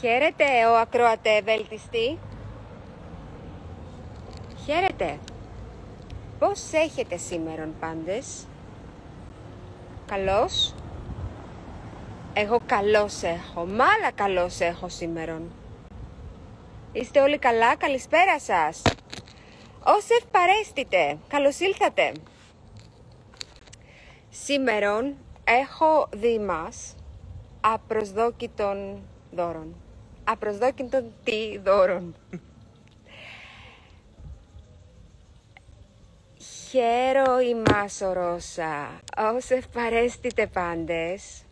Χαίρετε, ο ακροατέ βελτιστή. Χαίρετε. Πώς έχετε σήμερον πάντες; Καλώς. Εγώ καλώς έχω. Μάλα καλώς έχω σήμερον. Είστε όλοι καλά, καλησπέρα σας. Όσεφ παρέστητε, καλώς ήλθατε. Σήμερον έχω δει μας απροσδόκητων δώρων. Απροσδόκητων τι δώρων. Χαίρο ημάς Ρώσα, όσεφ παρέστητε πάντες.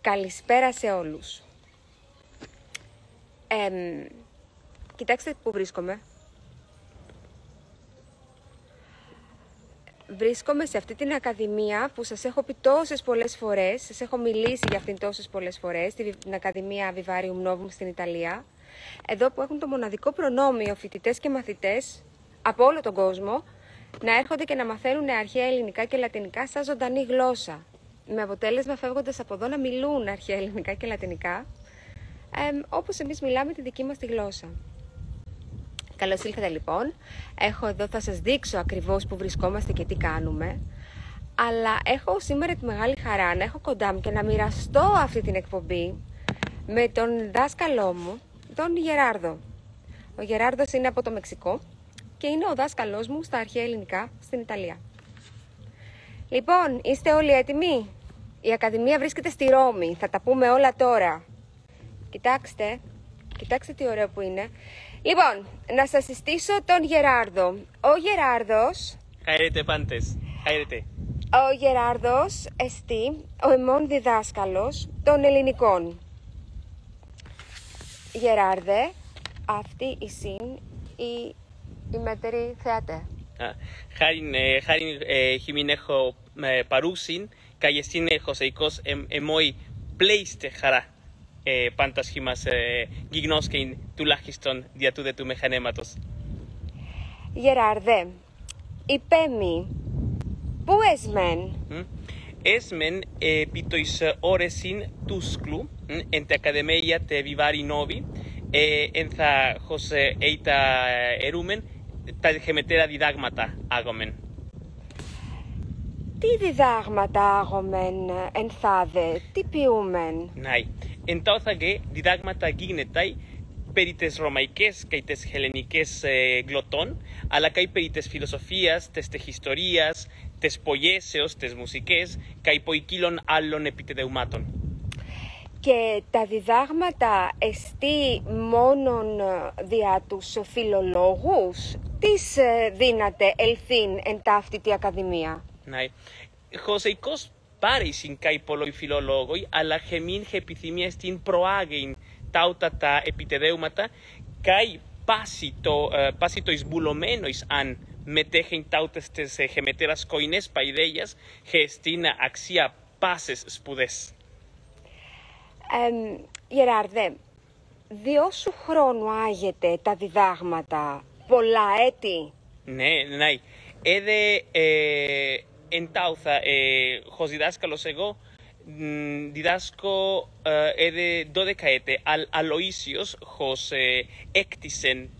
Καλησπέρα σε όλους. Εμ, κοιτάξτε που βρίσκομαι. Βρίσκομαι σε αυτή την ακαδημία που σας έχω πει τόσες πολλές φορές, σας έχω μιλήσει για αυτήν τόσες πολλές φορές, την Ακαδημία Vivarium Novum στην Ιταλία. Εδώ που έχουν το μοναδικό προνόμιο φοιτητές και μαθητές από όλο τον κόσμο να έρχονται και να μαθαίνουν αρχαία ελληνικά και λατινικά σαν ζωντανή γλώσσα. Με αποτέλεσμα φεύγοντας από εδώ να μιλούν αρχαία ελληνικά και λατινικά, ε, όπως εμείς μιλάμε τη δική μας τη γλώσσα. Καλώς ήλθατε λοιπόν. Έχω εδώ, θα σας δείξω ακριβώς που βρισκόμαστε και τι κάνουμε. Αλλά έχω σήμερα τη μεγάλη χαρά να έχω κοντά μου και να μοιραστώ αυτή την εκπομπή με τον δάσκαλό μου, τον Γεράρδο. Ο Γεράρδος είναι από το Μεξικό και είναι ο δάσκαλός μου στα αρχαία ελληνικά στην Ιταλία. Λοιπόν, είστε όλοι έτοιμοι; Η Ακαδημία βρίσκεται στη Ρώμη. Θα τα πούμε όλα τώρα. Κοιτάξτε, κοιτάξτε τι ωραίο που είναι. Λοιπόν, να σας συστήσω τον Γεράρδο. Ο Γεράρδος... Χαίρετε πάντες. Χαίρετε. Ο Γεράρδος εστί ο εμών διδάσκαλος των ελληνικών. Γεράρδε, αυτή η συν η, η μέτερη θεατέ. Χάριν, χάριν χιμήν έχω παρούσιν, καγεσίν έχω σεϊκός εμόι πλέιστε χαρά. Πάντας χιμάς γιγνώσκειν τουλάχιστον δια τούδε του μεχανέματος. Γεράρδε, υπέμι, πού εσμεν. Έσμεν επί τοις ώρεσιν τούσκλου, εν τε ακαδεμία τε βιβάρι νόβι, εν θα χως έιτα ερούμεν, τα χεμετέρα διδάγματα άγομεν. Τι διδάγματα άγομεν ενθάδε, τι ποιούμεν; Νάι, εν τόθαγε διδάγματα γίνεται περί τες ρωμαϊκές και τες χελενικές ε, γλωτών, αλλά και περί τες φιλοσοφίας, τες τεχιστορίας, τες πογέσεως, τες μουσικές, και υποικήλων άλλων επιτεδευμάτων. Και τα διδάγματα εστί μόνον δια τους φιλολόγους, τις ε, δύναται ελθύν εν ταύτητη ακαδημία. Ναι. Χωσεϊκός πάρησιν καί πολλοί φιλολόγοι, αλλά χεμήν επιθυμία στην προάγειν τάουτα τα επιτεδέουματα, καί πάση το, ε, πάση το εισβουλωμένο εις αν μετέχεν τάουτες τες ε, χεμετέρας κοϊνές παϊδέγιας, χεστήν αξία πάσες σπουδές. Ε, Γεράρδε, διόσου χρόνου άγεται τα διδάγματα, πολλά έτη. Ναι, ναι. Έδε ε, εν τάουθα, ε, χως διδάσκαλος εγώ, μ, διδάσκω ε, έδε 12 έτε, αλ, αλοήσιος, χως ε, έκτισεν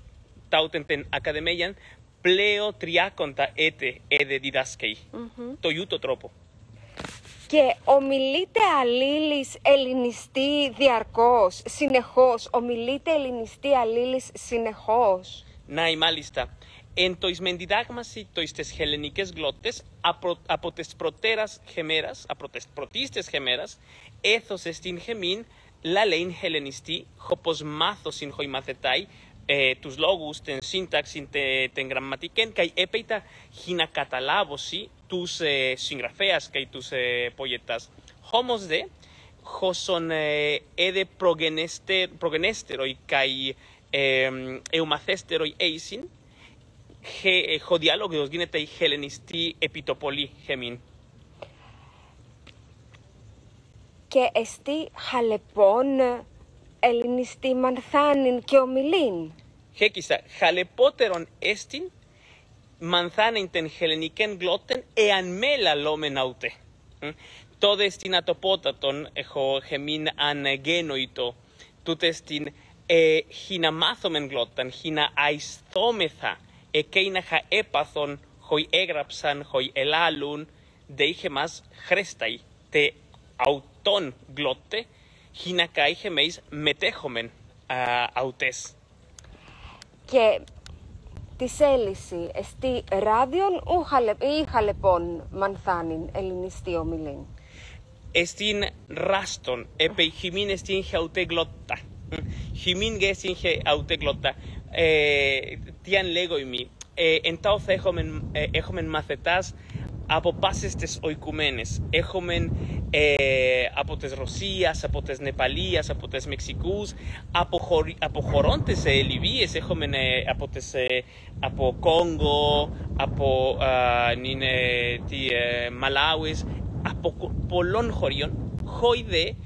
τάουτεν την ακαδεμίαν, πλέον τριάκοντα έτε έδε διδάσκει. Το ιούτο τρόπο. Και ομιλείτε αλλήλεις ελληνιστή διαρκώς, συνεχώς. Ομιλείτε ελληνιστή αλλήλεις συνεχώς. Ναι, μάλιστα. Εν το εις μεν διδάγμαση το εις τες χελενικές γλώτες από, από τες προτέρας χεμέρας, από τες πρωτίστες χεμέρας, έθωσε στην χεμήν λαλέιν χελενιστή, χοπος μάθωσιν χοι μαθετάει, ε, τους λόγους, την σύνταξη, την, την γραμματική, και έπειτα να καταλάβωση τους ε, συγγραφέας και τους ε, πογετάς. Όμως δε, χωσον ε, έδε προγενέστερο και ε, ευμαθέστερο έισιν, ο διάλογος γίνεται η χελενιστή επιτοπολή χεμήν. Και εστί χαλεπών ελληνιστή μανθάνιν και ομιλήν. Χέκισα, χαλεπότερον έστιν μανθάνιν την χελενικέν γλώτεν εάν με λαλόμεν αούτε. Τότε στην ατοπότατον έχω χεμήν ανεγένοητο, τούτε στην ε, χιναμάθομεν γλώτταν, χινα αισθόμεθα, εκέιναχα έπαθον, χοι έγραψαν, χοι ελάλουν, δε είχε μας χρέσταει, τε αουτών γλώτε, χινα καείχε μέις μετέχομεν αουτές. Και τη έλυση εστί ράδιον ή χαλεπών μανθάνιν ελληνιστή ομιλήν. Εστίν ράστον, επί χιμήν εστίν χαουτέ γλώτα. Χιμήν και εστίν χαουτέ γλώτα. Τι αν λέγω ημί. Εν τάω θα έχουμε, έχουμε μαθητάς από πάσες τις οικουμένες. Έχουμε ε, από τις Ρωσίας, από τις Νεπαλίας, από τις Μεξικούς, από, χωρ, από χωρών της ε, Λιβύης, έχουμε ε, από, τις, ε, από Κόγκο, από ε, τη ε, Μαλάουις, από πολλών χωριών, χόιδε,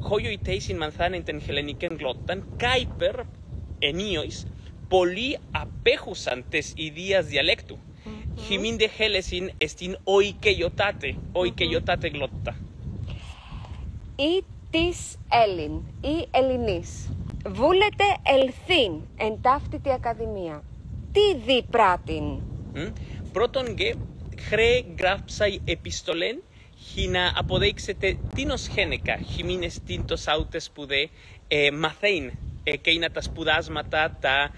χόιο η τέισιν μανθάνε την χελενική γλώτταν, κάιπερ ενίοις, πολλοί απέχουσαν τις ιδίας διαλέκτου. Χιμήν de χέλεσιν εστίν οικαιοτάτε, οικαιοτάτε γλώστα. Ή της Έλλην, ή Ελληνής. Βούλετε ελθύν εν ταύτητη ακαδημία. Τι δι πράτην; Πρώτον και χρέ γράψαι επιστολέν να αποδείξετε τι ως χένεκα χιμήν εστίν τος σάουτε σπουδέ ε, μαθαίν και είναι τα σπουδάσματα τα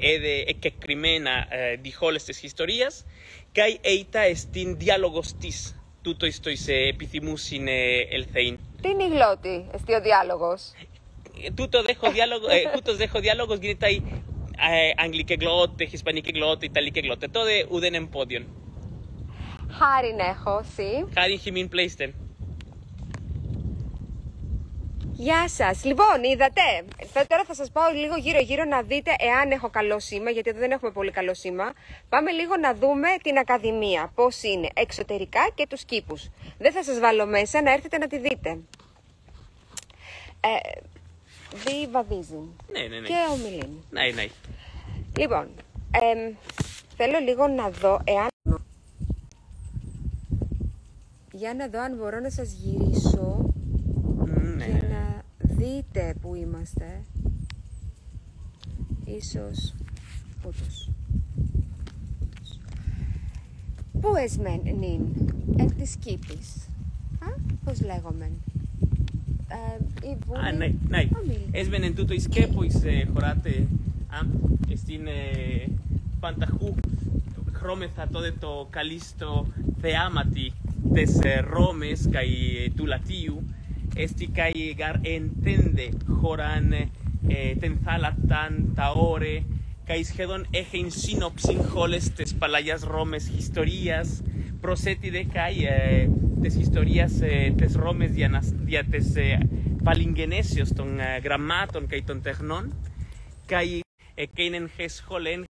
έδε εκεκριμένα διχόλες της ιστορίας και έιτα στην διάλογος της τούτο στο εις επιθυμούσιν ελθέιν. Τι είναι η γλώτη, εστί ο διάλογος. Τούτο δέχω διάλογο, τούτος δέχω διάλογος γίνεται η αγγλική γλώτη, ισπανική γλώτη, ιταλική γλώτη. Τότε ουδέν εμπόδιον. Χάριν έχω, σι. Χάριν χιμήν πλέιστεν. Γεια σας. Λοιπόν, είδατε. Τώρα θα σας πάω λίγο γύρω-γύρω να δείτε εάν έχω καλό σήμα, γιατί εδώ δεν έχουμε πολύ καλό σήμα. Πάμε λίγο να δούμε την Ακαδημία. Πώς είναι εξωτερικά και τους κήπους. Δεν θα σας βάλω μέσα, να έρθετε να τη δείτε. Ε, Δι βαδίζει. Ναι, ναι, ναι. Και ομιλήν. Ναι, ναι. Λοιπόν, ε, θέλω λίγο να δω εάν. Για να δω αν μπορώ να σας γυρίσω ναι. και να δείτε που είμαστε. Ίσως ούτως. Πού εσμεν νυν, εκ της κήπης. Α, πώς λέγομεν. Ε, η βούλη... Α, ναι, ναι. Ομίλη. Έσμεν εν τούτο εις κέπο εις χωράτε α, στην ε, Πανταχού χρώμεθα τότε το καλίστο θεάματι της ε, Ρώμης και του Λατίου esti kai gar entende joran eh, kai taore ege in sinopsin holes tes palayas romes historias proseti de kai eh, tes historias eh, tes romes dianas diates eh, palingenesios ton eh, grammaton kai ton technon kai ekenen eh, ges holen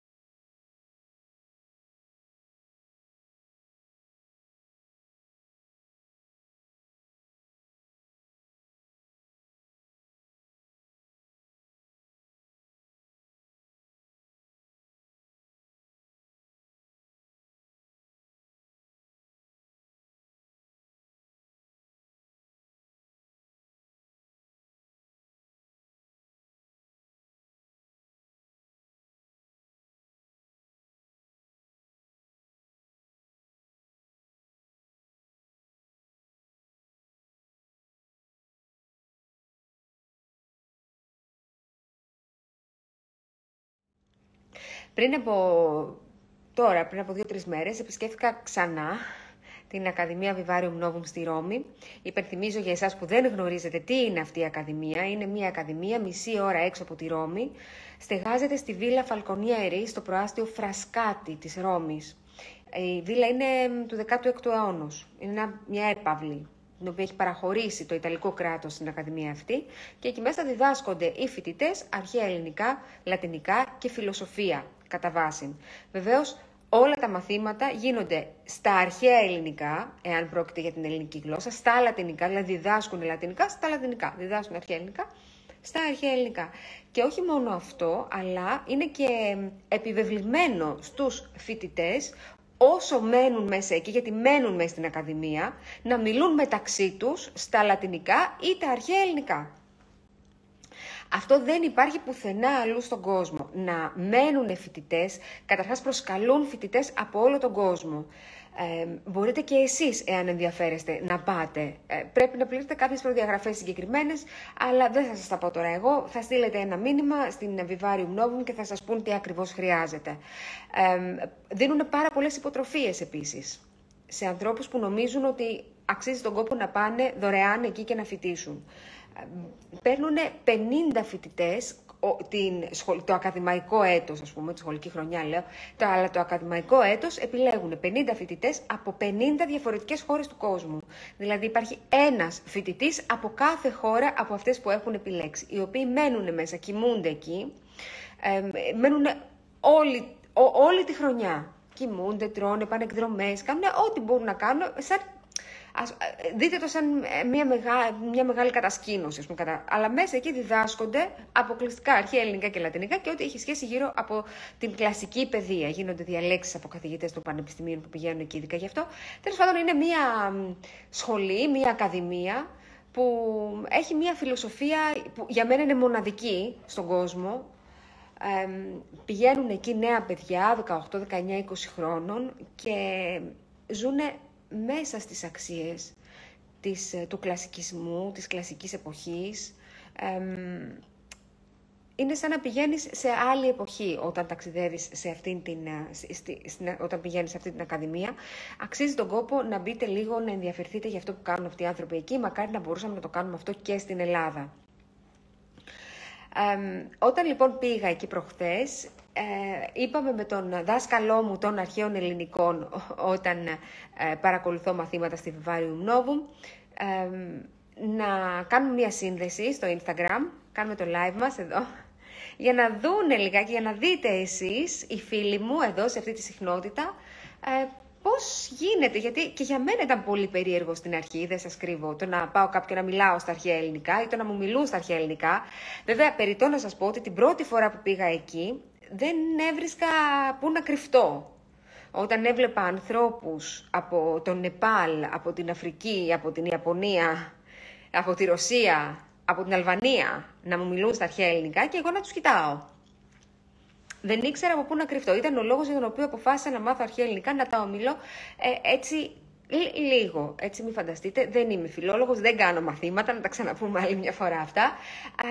Πριν από τώρα, πριν από δύο-τρεις μέρες, επισκέφθηκα ξανά την Ακαδημία Vivarium Novum στη Ρώμη. Υπενθυμίζω για εσάς που δεν γνωρίζετε τι είναι αυτή η Ακαδημία. Είναι μια Ακαδημία μισή ώρα έξω από τη Ρώμη. Στεγάζεται στη Βίλα Φαλκονιέρη, στο προάστιο Φρασκάτι της Ρώμης. Η βίλα είναι του 16ου αιώνα. Είναι ένα- μια έπαυλη την οποία έχει παραχωρήσει το Ιταλικό κράτος στην Ακαδημία αυτή και εκεί μέσα διδάσκονται οι φοιτητές αρχαία ελληνικά, λατινικά και φιλοσοφία κατά βάση. Βεβαίως, όλα τα μαθήματα γίνονται στα αρχαία ελληνικά, εάν πρόκειται για την ελληνική γλώσσα, στα λατινικά, δηλαδή διδάσκουν λατινικά, στα λατινικά, διδάσκουν αρχαία ελληνικά, στα αρχαία ελληνικά. Και όχι μόνο αυτό, αλλά είναι και επιβεβλημένο στους φοιτητές όσο μένουν μέσα εκεί, γιατί μένουν μέσα στην Ακαδημία, να μιλούν μεταξύ τους στα λατινικά ή τα αρχαία ελληνικά. Αυτό δεν υπάρχει πουθενά αλλού στον κόσμο. Να μένουν φοιτητές, καταρχάς προσκαλούν φοιτητές από όλο τον κόσμο. Ε, μπορείτε και εσείς, εάν ενδιαφέρεστε, να πάτε. Ε, πρέπει να πληρώσετε κάποιες προδιαγραφές συγκεκριμένες, αλλά δεν θα σας τα πω τώρα εγώ. Θα στείλετε ένα μήνυμα στην Vivarium Novum και θα σας πούν τι ακριβώς χρειάζεται. Ε, δίνουν πάρα πολλές υποτροφίες επίσης σε ανθρώπους που νομίζουν ότι αξίζει τον κόπο να πάνε δωρεάν εκεί και να φοιτήσουν. Παίρνουν 50 φοιτητές το ακαδημαϊκό έτος, ας πούμε, τη σχολική χρονιά λέω, το, αλλά το ακαδημαϊκό έτος επιλέγουν 50 φοιτητές από 50 διαφορετικές χώρες του κόσμου. Δηλαδή υπάρχει ένας φοιτητής από κάθε χώρα από αυτές που έχουν επιλέξει, οι οποίοι μένουν μέσα, κοιμούνται εκεί, ε, μένουν όλη, όλη τη χρονιά. Κοιμούνται, τρώνε, πάνε εκδρομές, κάνουν ό,τι μπορούν να κάνουν, σαν Ας, ε, δείτε το σαν ε, μια, μεγά, μια μεγάλη κατασκήνωση, ας πούμε, κατα... αλλά μέσα εκεί διδάσκονται αποκλειστικά αρχαία ελληνικά και λατινικά και ό,τι έχει σχέση γύρω από την κλασική παιδεία. Γίνονται διαλέξεις από καθηγητές των πανεπιστημίων που πηγαίνουν εκεί, ειδικά γι' αυτό. Τέλος πάντων, είναι μια σχολή, μια ακαδημία που έχει μια φιλοσοφία που για μένα είναι μοναδική στον κόσμο. Ε, πηγαίνουν εκεί νέα παιδιά, 18, 19, 20 χρόνων και ζουν μέσα στις αξίες της, ε, του κλασικισμού, της κλασικής εποχής. είναι σαν να πηγαίνεις σε άλλη εποχή όταν ταξιδεύεις σε αυτήν την, ε, στη, όταν πηγαίνεις σε αυτή την ακαδημία. Αξίζει τον κόπο να μπείτε λίγο, να ενδιαφερθείτε για αυτό που κάνουν αυτοί οι άνθρωποι εκεί. Μακάρι να μπορούσαμε να το κάνουμε αυτό και στην Ελλάδα. όταν λοιπόν πήγα εκεί προχθές, ε, είπαμε με τον δάσκαλό μου των αρχαίων ελληνικών όταν ε, παρακολουθώ μαθήματα στη Vivarium Novum ε, να κάνουμε μια σύνδεση στο Instagram, κάνουμε το live μας εδώ, για να δούνε λιγάκι, για να δείτε εσείς, οι φίλοι μου εδώ σε αυτή τη συχνότητα, ε, πώς γίνεται, γιατί και για μένα ήταν πολύ περίεργο στην αρχή, δεν σας κρύβω, το να πάω κάποιον να μιλάω στα αρχαία ελληνικά ή το να μου μιλούν στα αρχαία ελληνικά. Βέβαια, περιττώ να σας πω ότι την πρώτη φορά που πήγα εκεί, δεν έβρισκα πού να κρυφτώ. Όταν έβλεπα ανθρώπους από τον Νεπάλ, από την Αφρική, από την Ιαπωνία, από τη Ρωσία, από την Αλβανία να μου μιλούν στα αρχαία ελληνικά και εγώ να τους κοιτάω. Δεν ήξερα από πού να κρυφτώ. Ήταν ο λόγος για τον οποίο αποφάσισα να μάθω αρχαία ελληνικά, να τα ομιλώ ε, έτσι λίγο, έτσι μην φανταστείτε, δεν είμαι φιλόλογος, δεν κάνω μαθήματα, να τα ξαναπούμε άλλη μια φορά αυτά,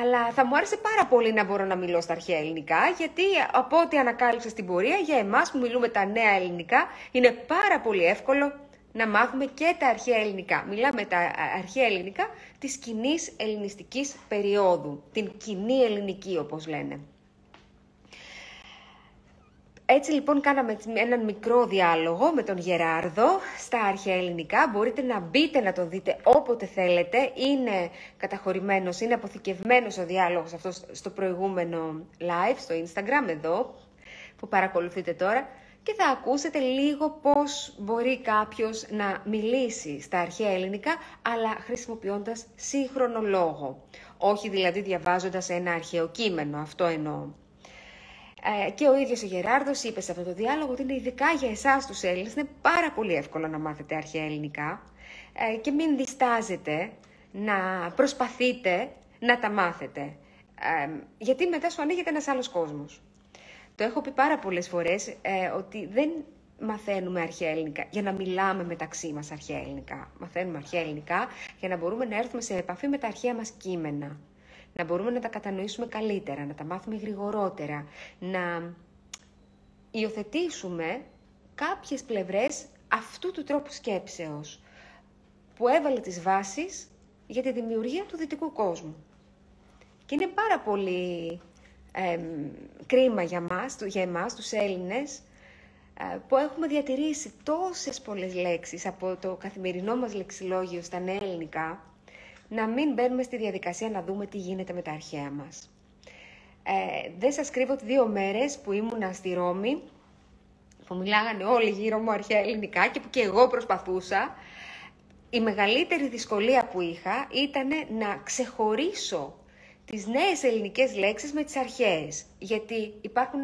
αλλά θα μου άρεσε πάρα πολύ να μπορώ να μιλώ στα αρχαία ελληνικά, γιατί από ό,τι ανακάλυψα στην πορεία, για εμάς που μιλούμε τα νέα ελληνικά, είναι πάρα πολύ εύκολο να μάθουμε και τα αρχαία ελληνικά. Μιλάμε τα αρχαία ελληνικά της κοινής ελληνιστικής περίοδου, την κοινή ελληνική όπως λένε. Έτσι λοιπόν κάναμε έναν μικρό διάλογο με τον Γεράρδο στα αρχαία ελληνικά. Μπορείτε να μπείτε να τον δείτε όποτε θέλετε. Είναι καταχωρημένος, είναι αποθηκευμένος ο διάλογος αυτός στο προηγούμενο live, στο Instagram εδώ, που παρακολουθείτε τώρα. Και θα ακούσετε λίγο πώς μπορεί κάποιος να μιλήσει στα αρχαία ελληνικά, αλλά χρησιμοποιώντας σύγχρονο λόγο. Όχι δηλαδή διαβάζοντας ένα αρχαίο κείμενο, αυτό εννοώ. Ε, και ο ίδιος ο Γεράρδος είπε σε αυτό το διάλογο ότι είναι ειδικά για εσάς τους Έλληνες, είναι πάρα πολύ εύκολο να μάθετε αρχαία ελληνικά ε, και μην διστάζετε να προσπαθείτε να τα μάθετε, ε, γιατί μετά σου ανοίγεται ένας άλλος κόσμος. Το έχω πει πάρα πολλές φορές ότι δεν μαθαίνουμε αρχαία ελληνικά για να μιλάμε μεταξύ μας αρχαία ελληνικά. Μαθαίνουμε αρχαία ελληνικά για να μπορούμε να έρθουμε σε επαφή με τα αρχαία μας κείμενα να μπορούμε να τα κατανοήσουμε καλύτερα, να τα μάθουμε γρηγορότερα, να υιοθετήσουμε κάποιες πλευρές αυτού του τρόπου σκέψεως που έβαλε τις βάσεις για τη δημιουργία του δυτικού κόσμου. Και είναι πάρα πολύ κρίμα για, μας, για εμάς, τους Έλληνες, ε, που έχουμε διατηρήσει τόσες πολλές λέξεις από το καθημερινό μας λεξιλόγιο στα νέα ελληνικά, να μην μπαίνουμε στη διαδικασία να δούμε τι γίνεται με τα αρχαία μας. Ε, δεν σας κρύβω ότι δύο μέρες που ήμουνα στη Ρώμη, που μιλάγανε όλοι γύρω μου αρχαία ελληνικά και που και εγώ προσπαθούσα, η μεγαλύτερη δυσκολία που είχα ήταν να ξεχωρίσω τις νέες ελληνικές λέξεις με τις αρχαίες. Γιατί υπάρχουν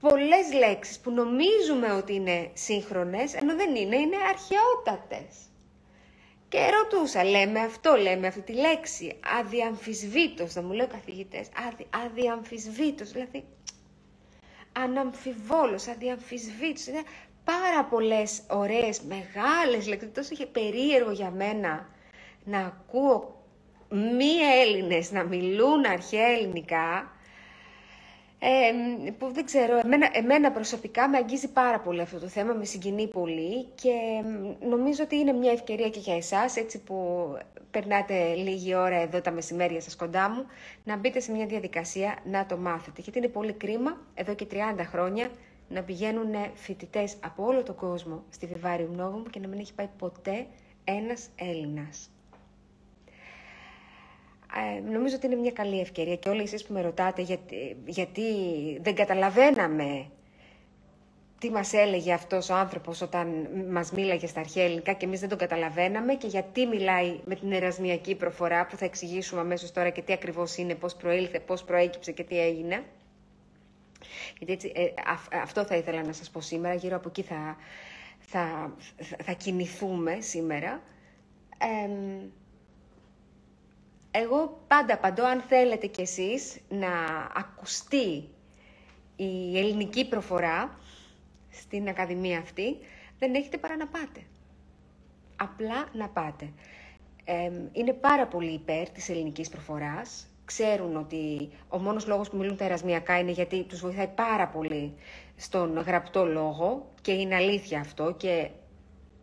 πολλές λέξεις που νομίζουμε ότι είναι σύγχρονες, ενώ δεν είναι, είναι αρχαιότατες. Και ρωτούσα, λέμε αυτό, λέμε αυτή τη λέξη, αδιαμφισβήτως, θα μου λέω καθηγητές, αδι, αδιαμφισβήτως, δηλαδή αναμφιβόλως, αδιαμφισβήτως, είναι πάρα πολλές ωραίες, μεγάλες λέξεις, τόσο είχε περίεργο για μένα να ακούω μη Έλληνες να μιλούν αρχαία ελληνικά, ε, που δεν ξέρω, εμένα, εμένα προσωπικά με αγγίζει πάρα πολύ αυτό το θέμα, με συγκινεί πολύ και νομίζω ότι είναι μια ευκαιρία και για εσάς, έτσι που περνάτε λίγη ώρα εδώ τα μεσημέρια σας κοντά μου, να μπείτε σε μια διαδικασία να το μάθετε. Γιατί είναι πολύ κρίμα, εδώ και 30 χρόνια, να πηγαίνουν φοιτητές από όλο τον κόσμο στη Βιβάριου Νόβουμ και να μην έχει πάει ποτέ ένας Έλληνας. Ε, νομίζω ότι είναι μια καλή ευκαιρία και όλοι εσείς που με ρωτάτε γιατί, γιατί δεν καταλαβαίναμε τι μας έλεγε αυτός ο άνθρωπος όταν μας μίλαγε στα αρχαία ελληνικά και εμείς δεν τον καταλαβαίναμε και γιατί μιλάει με την ερασμιακή προφορά που θα εξηγήσουμε αμέσως τώρα και τι ακριβώς είναι, πώς προήλθε, πώς προέκυψε και τι έγινε. Γιατί έτσι, ε, αυτό θα ήθελα να σας πω σήμερα, γύρω από εκεί θα, θα, θα, κινηθούμε σήμερα. Εγώ πάντα απαντώ, αν θέλετε κι εσείς να ακουστεί η ελληνική προφορά στην Ακαδημία αυτή, δεν έχετε παρά να πάτε. Απλά να πάτε. είναι πάρα πολύ υπέρ της ελληνικής προφοράς. Ξέρουν ότι ο μόνος λόγος που μιλούν τα ερασμιακά είναι γιατί τους βοηθάει πάρα πολύ στον γραπτό λόγο και είναι αλήθεια αυτό και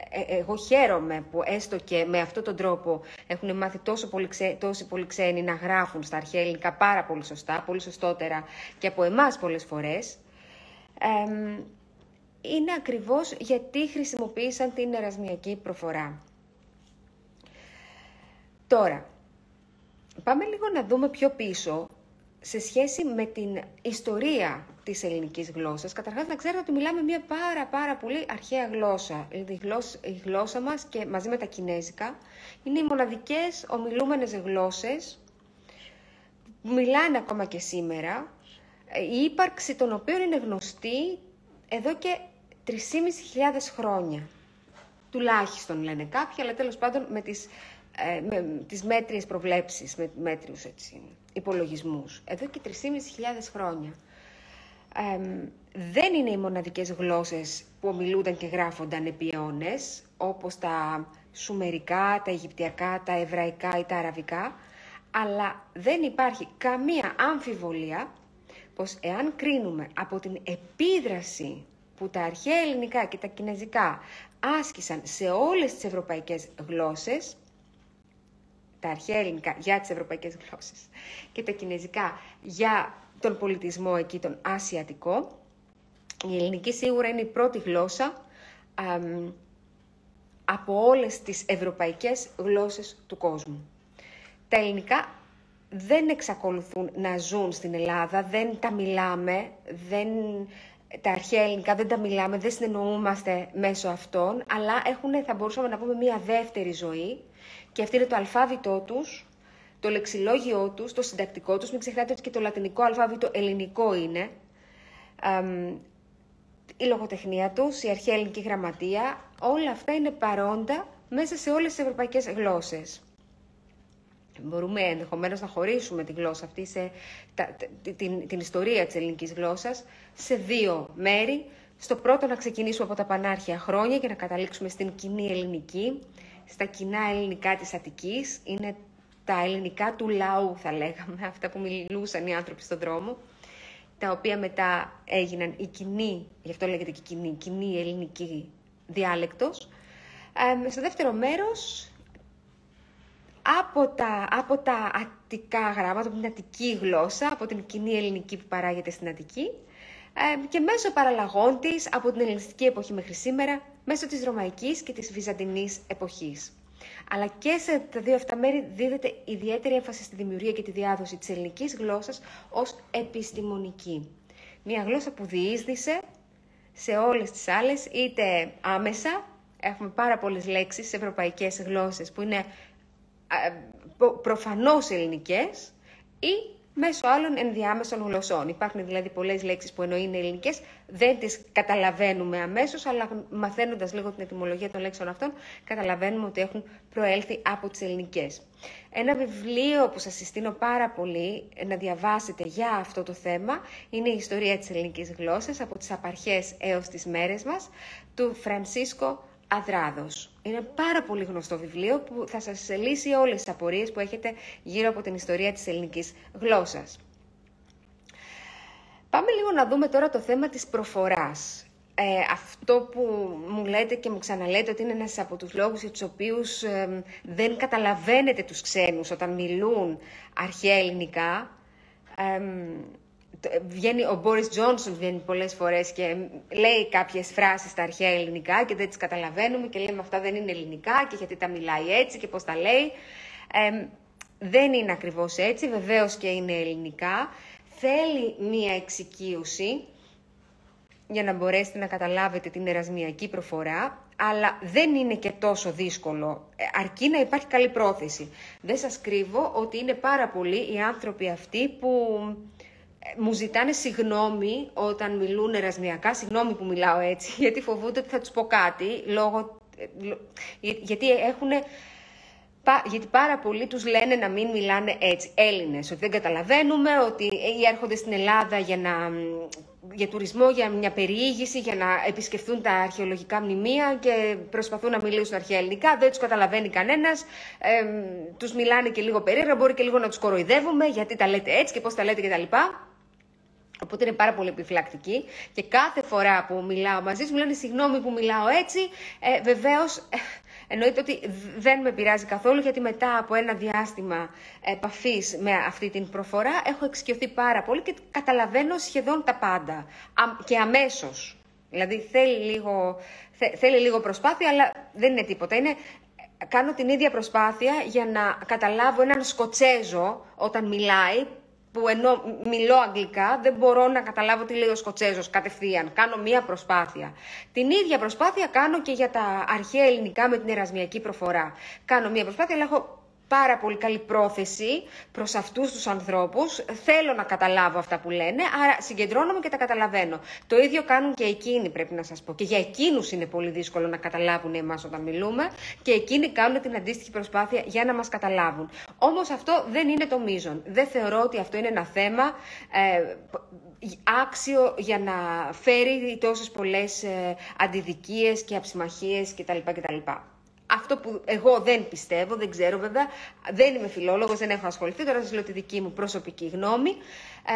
ε, εγώ χαίρομαι που έστω και με αυτόν τον τρόπο έχουν μάθει τόσο πολύ, ξέ, τόσοι πολλοί ξένοι να γράφουν στα αρχαία ελληνικά πάρα πολύ σωστά, πολύ σωστότερα και από εμάς πολλές φορές. είναι ακριβώς γιατί χρησιμοποίησαν την ερασμιακή προφορά. Τώρα, πάμε λίγο να δούμε πιο πίσω σε σχέση με την ιστορία της ελληνικής γλώσσας. Καταρχάς να ξέρετε ότι μιλάμε μια πάρα πάρα πολύ αρχαία γλώσσα. Δηλαδή η γλώσσα, η γλώσσα μας και μαζί με τα κινέζικα είναι οι μοναδικές ομιλούμενες γλώσσες που μιλάνε ακόμα και σήμερα, η ύπαρξη των οποίων είναι γνωστή εδώ και 3.500 χρόνια. Τουλάχιστον λένε κάποιοι, αλλά τέλος πάντων με τις ε, με τις μέτριες προβλέψεις, με μέτριους έτσι, υπολογισμούς. Εδώ και 3.500 χρόνια. δεν είναι οι μοναδικές γλώσσες που ομιλούνταν και γράφονταν επί αιώνες, όπως τα σουμερικά, τα αιγυπτιακά, τα εβραϊκά ή τα αραβικά, αλλά δεν υπάρχει καμία αμφιβολία πως εάν κρίνουμε από την επίδραση που τα αρχαία ελληνικά και τα κινέζικα άσκησαν σε όλες τις ευρωπαϊκές γλώσσες, τα αρχαία ελληνικά για τις ευρωπαϊκές γλώσσες και τα κινέζικα για τον πολιτισμό εκεί, τον ασιατικό. Η ελληνική σίγουρα είναι η πρώτη γλώσσα από όλες τις ευρωπαϊκές γλώσσες του κόσμου. Τα ελληνικά δεν εξακολουθούν να ζουν στην Ελλάδα, δεν τα μιλάμε, δεν, τα αρχαία ελληνικά δεν τα μιλάμε, δεν συνεννοούμαστε μέσω αυτών, αλλά έχουν, θα μπορούσαμε να πούμε, μια δεύτερη ζωή και αυτή είναι το αλφάβητό τους, το λεξιλόγιό τους, το συντακτικό τους. Μην ξεχνάτε ότι και το λατινικό αλφάβητο ελληνικό είναι. η λογοτεχνία τους, η αρχαία ελληνική γραμματεία, όλα αυτά είναι παρόντα μέσα σε όλες τις ευρωπαϊκές γλώσσες. Μπορούμε ενδεχομένως να χωρίσουμε τη γλώσσα αυτή, σε, την, την ιστορία της ελληνικής γλώσσας, σε δύο μέρη. Στο πρώτο να ξεκινήσουμε από τα πανάρχια χρόνια και να καταλήξουμε στην κοινή ελληνική, στα κοινά ελληνικά της Αττικής. Είναι τα ελληνικά του λαού, θα λέγαμε, αυτά που μιλούσαν οι άνθρωποι στον δρόμο, τα οποία μετά έγιναν η κοινή, γι' αυτό λέγεται και κοινή, κοινή ελληνική διάλεκτος. Ε, στο δεύτερο μέρος, από τα, από τα αττικά γράμματα, από την αττική γλώσσα, από την κοινή ελληνική που παράγεται στην Αττική, και μέσω παραλλαγών της από την ελληνιστική εποχή μέχρι σήμερα, μέσω της Ρωμαϊκής και της Βυζαντινής εποχής. Αλλά και σε τα δύο αυτά μέρη δίδεται ιδιαίτερη έμφαση στη δημιουργία και τη διάδοση της ελληνικής γλώσσας ως επιστημονική. Μια γλώσσα που διείσδησε σε όλες τις άλλες, είτε άμεσα, έχουμε πάρα πολλές λέξεις σε ευρωπαϊκές γλώσσες που είναι προφανώς ελληνικές, ή μέσω άλλων ενδιάμεσων γλωσσών. Υπάρχουν δηλαδή πολλές λέξεις που ενώ είναι ελληνικές, δεν τις καταλαβαίνουμε αμέσως, αλλά μαθαίνοντας λίγο την ετοιμολογία των λέξεων αυτών, καταλαβαίνουμε ότι έχουν προέλθει από τις ελληνικές. Ένα βιβλίο που σας συστήνω πάρα πολύ να διαβάσετε για αυτό το θέμα είναι η ιστορία της ελληνικής γλώσσας από τις απαρχές έως τις μέρες μας του Φρανσίσκο Αδράδος. Είναι πάρα πολύ γνωστό βιβλίο που θα σας λύσει όλες τις απορίες που έχετε γύρω από την ιστορία της ελληνικής γλώσσας. Πάμε λίγο να δούμε τώρα το θέμα της προφοράς. Ε, αυτό που μου λέτε και μου ξαναλέτε ότι είναι ένας από τους λόγους για τους οποίους δεν καταλαβαίνετε τους ξένους όταν μιλούν αρχαία ελληνικά. Ε, βγαίνει, ο Μπόρις Τζόνσον βγαίνει πολλές φορές και λέει κάποιες φράσεις στα αρχαία ελληνικά και δεν τις καταλαβαίνουμε και λέμε αυτά δεν είναι ελληνικά και γιατί τα μιλάει έτσι και πώς τα λέει. δεν είναι ακριβώς έτσι, βεβαίως και είναι ελληνικά. Θέλει μία εξοικείωση για να μπορέσετε να καταλάβετε την ερασμιακή προφορά, αλλά δεν είναι και τόσο δύσκολο, ε, αρκεί να υπάρχει καλή πρόθεση. Δεν σας κρύβω ότι είναι πάρα πολλοί οι άνθρωποι αυτοί που μου ζητάνε συγγνώμη όταν μιλούν ερασμιακά, συγγνώμη που μιλάω έτσι, γιατί φοβούνται ότι θα τους πω κάτι, λόγω, γιατί έχουν... Γιατί πάρα πολλοί τους λένε να μην μιλάνε έτσι, Έλληνες, ότι δεν καταλαβαίνουμε, ότι έρχονται στην Ελλάδα για, να, για τουρισμό, για μια περιήγηση, για να επισκεφθούν τα αρχαιολογικά μνημεία και προσπαθούν να μιλήσουν αρχαία ελληνικά, δεν τους καταλαβαίνει κανένας, ε, τους μιλάνε και λίγο περίεργα, μπορεί και λίγο να τους κοροϊδεύουμε, γιατί τα λέτε έτσι και πώς τα λέτε κτλ. Οπότε είναι πάρα πολύ επιφυλακτική και κάθε φορά που μιλάω μαζί σου μου λένε συγγνώμη που μιλάω έτσι. Ε, Βεβαίως, ε, εννοείται ότι δεν με πειράζει καθόλου γιατί μετά από ένα διάστημα επαφής με αυτή την προφορά έχω εξοικειωθεί πάρα πολύ και καταλαβαίνω σχεδόν τα πάντα. Και αμέσως. Δηλαδή θέλει λίγο, θέλει λίγο προσπάθεια, αλλά δεν είναι τίποτα. Είναι, κάνω την ίδια προσπάθεια για να καταλάβω έναν Σκοτσέζο όταν μιλάει που ενώ μιλώ αγγλικά δεν μπορώ να καταλάβω τι λέει ο Σκοτσέζος κατευθείαν. Κάνω μία προσπάθεια. Την ίδια προσπάθεια κάνω και για τα αρχαία ελληνικά με την ερασμιακή προφορά. Κάνω μία προσπάθεια, αλλά έχω πάρα πολύ καλή πρόθεση προς αυτούς τους ανθρώπους. Θέλω να καταλάβω αυτά που λένε, άρα συγκεντρώνομαι και τα καταλαβαίνω. Το ίδιο κάνουν και εκείνοι πρέπει να σας πω. Και για εκείνους είναι πολύ δύσκολο να καταλάβουν εμάς όταν μιλούμε και εκείνοι κάνουν την αντίστοιχη προσπάθεια για να μας καταλάβουν. Όμως αυτό δεν είναι το μείζον. Δεν θεωρώ ότι αυτό είναι ένα θέμα ε, άξιο για να φέρει τόσες πολλές ε, αντιδικίες και αψημαχίες κτλ. κτλ. Αυτό που εγώ δεν πιστεύω, δεν ξέρω βέβαια, δεν είμαι φιλόλογος, δεν έχω ασχοληθεί, τώρα σας λέω τη δική μου προσωπική γνώμη.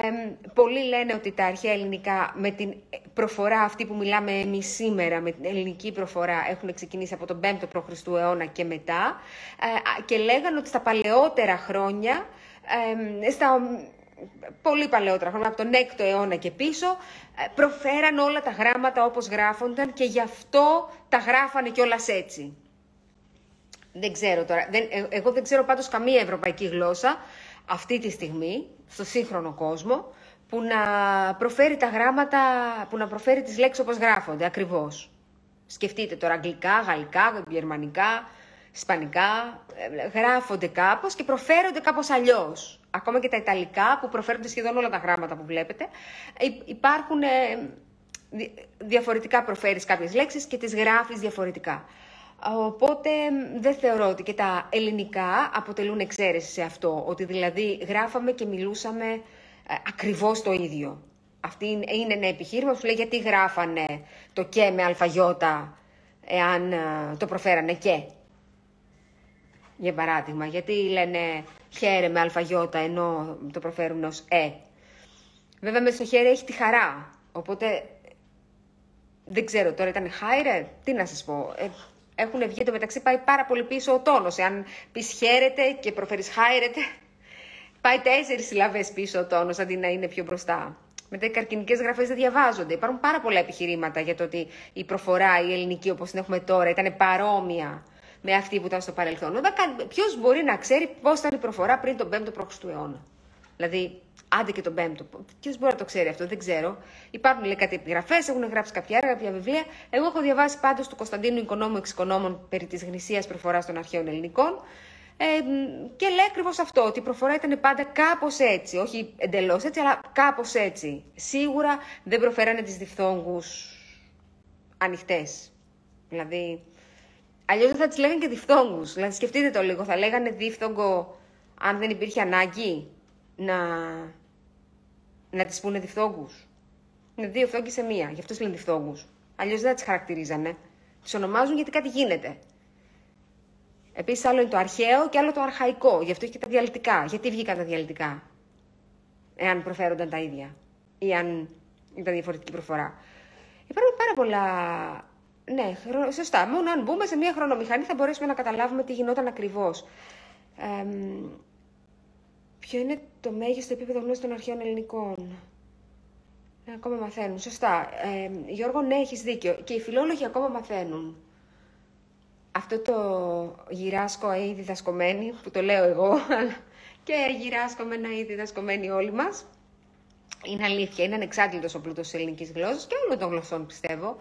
Ε, πολλοί λένε ότι τα αρχαία ελληνικά με την προφορά αυτή που μιλάμε εμείς σήμερα, με την ελληνική προφορά, έχουν ξεκινήσει από τον 5ο π.Χ. αιώνα και μετά ε, και λέγανε ότι στα παλαιότερα χρόνια, ε, στα πολύ παλαιότερα χρόνια, από τον 6ο αιώνα και πίσω, ε, προφέραν όλα τα γράμματα όπως γράφονταν και γι' αυτό τα γράφανε κιόλας έτσι. Δεν ξέρω τώρα. Δεν, ε, εγώ δεν ξέρω πάντως καμία ευρωπαϊκή γλώσσα αυτή τη στιγμή, στο σύγχρονο κόσμο, που να προφέρει τα γράμματα, που να προφέρει τις λέξεις όπως γράφονται, ακριβώς. Σκεφτείτε τώρα αγγλικά, γαλλικά, γερμανικά, ισπανικά, ε, γράφονται κάπως και προφέρονται κάπως αλλιώς. Ακόμα και τα ιταλικά που προφέρονται σχεδόν όλα τα γράμματα που βλέπετε, υπάρχουν διαφορετικά προφέρεις κάποιες λέξεις και τις γράφεις διαφορετικά. Οπότε δεν θεωρώ ότι και τα ελληνικά αποτελούν εξαίρεση σε αυτό, ότι δηλαδή γράφαμε και μιλούσαμε ε, ακριβώς το ίδιο. Αυτή είναι ένα επιχείρημα που λέει γιατί γράφανε το και με αλφαγιώτα εάν ε, το προφέρανε και; Για παράδειγμα, γιατί λένε χαίρε με αλφαγιώτα ενώ το προφέρουν ως ε. Βέβαια μέσα στο χέρι έχει τη χαρά, οπότε δεν ξέρω τώρα ήταν χάιρε, τι να σας πω. Ε, έχουν βγει το μεταξύ, πάει πάρα πολύ πίσω ο τόνος. Εάν πει χαίρεται και προφέρει χάιρεται, πάει τέσσερις συλλαβές πίσω ο τόνος αντί να είναι πιο μπροστά. Μετά οι καρκινικές γραφές δεν διαβάζονται. Υπάρχουν πάρα πολλά επιχειρήματα για το ότι η προφορά, η ελληνική όπως την έχουμε τώρα, ήταν παρόμοια με αυτή που ήταν στο παρελθόν. Ποιος μπορεί να ξέρει πώς ήταν η προφορά πριν τον 5ο π.Χ. αιώνα; Δηλαδή, άντε και τον πέμπτο. Ποιος μπορεί να το ξέρει αυτό, δεν ξέρω. Υπάρχουν λέει κάτι επιγραφέ, έχουν γράψει κάποια έργα, κάποια βιβλία. Εγώ έχω διαβάσει πάντως του Κωνσταντίνου Οικονόμου Εξοικονόμων περί της γνησίας προφοράς των αρχαίων ελληνικών. Ε, και λέει ακριβώς αυτό, ότι η προφορά ήταν πάντα κάπως έτσι. Όχι εντελώς έτσι, αλλά κάπως έτσι. Σίγουρα δεν προφέρανε τις διφθόγκους ανοιχτές. Δηλαδή, αλλιώς δεν θα τις λέγανε και διφθόγκους. Δηλαδή, σκεφτείτε το λίγο, θα λέγανε διφθόγκο αν δεν υπήρχε ανάγκη να, να τις πούνε διφθόγκους. Είναι δύο φθόγκοι σε μία, γι' αυτό λένε διφθόγκους. Αλλιώς δεν θα τις χαρακτηρίζανε. Τις ονομάζουν γιατί κάτι γίνεται. Επίσης άλλο είναι το αρχαίο και άλλο το αρχαϊκό, γι' αυτό έχει και τα διαλυτικά. Γιατί βγήκαν τα διαλυτικά, εάν προφέρονταν τα ίδια ή αν ήταν διαφορετική προφορά. Υπάρχουν πάρα πολλά ναι, σωστά. Μόνο αν μπούμε σε μια χρονομηχανή θα μπορέσουμε να καταλάβουμε τι γινόταν ακριβώς. Ε, Ποιο είναι το μέγιστο επίπεδο γνώσης των αρχαίων ελληνικών. Ε, ακόμα μαθαίνουν. Σωστά. Ε, Γιώργο, ναι, έχεις δίκιο. Και οι φιλόλογοι ακόμα μαθαίνουν. Αυτό το γυράσκω ή διδασκομένοι, που το λέω εγώ, και γυράσκομαι να ή διδασκομένοι όλοι μας. Είναι αλήθεια, είναι ανεξάρτητος ο πλούτος της ελληνικής γλώσσας και όλων των γλωσσών πιστεύω.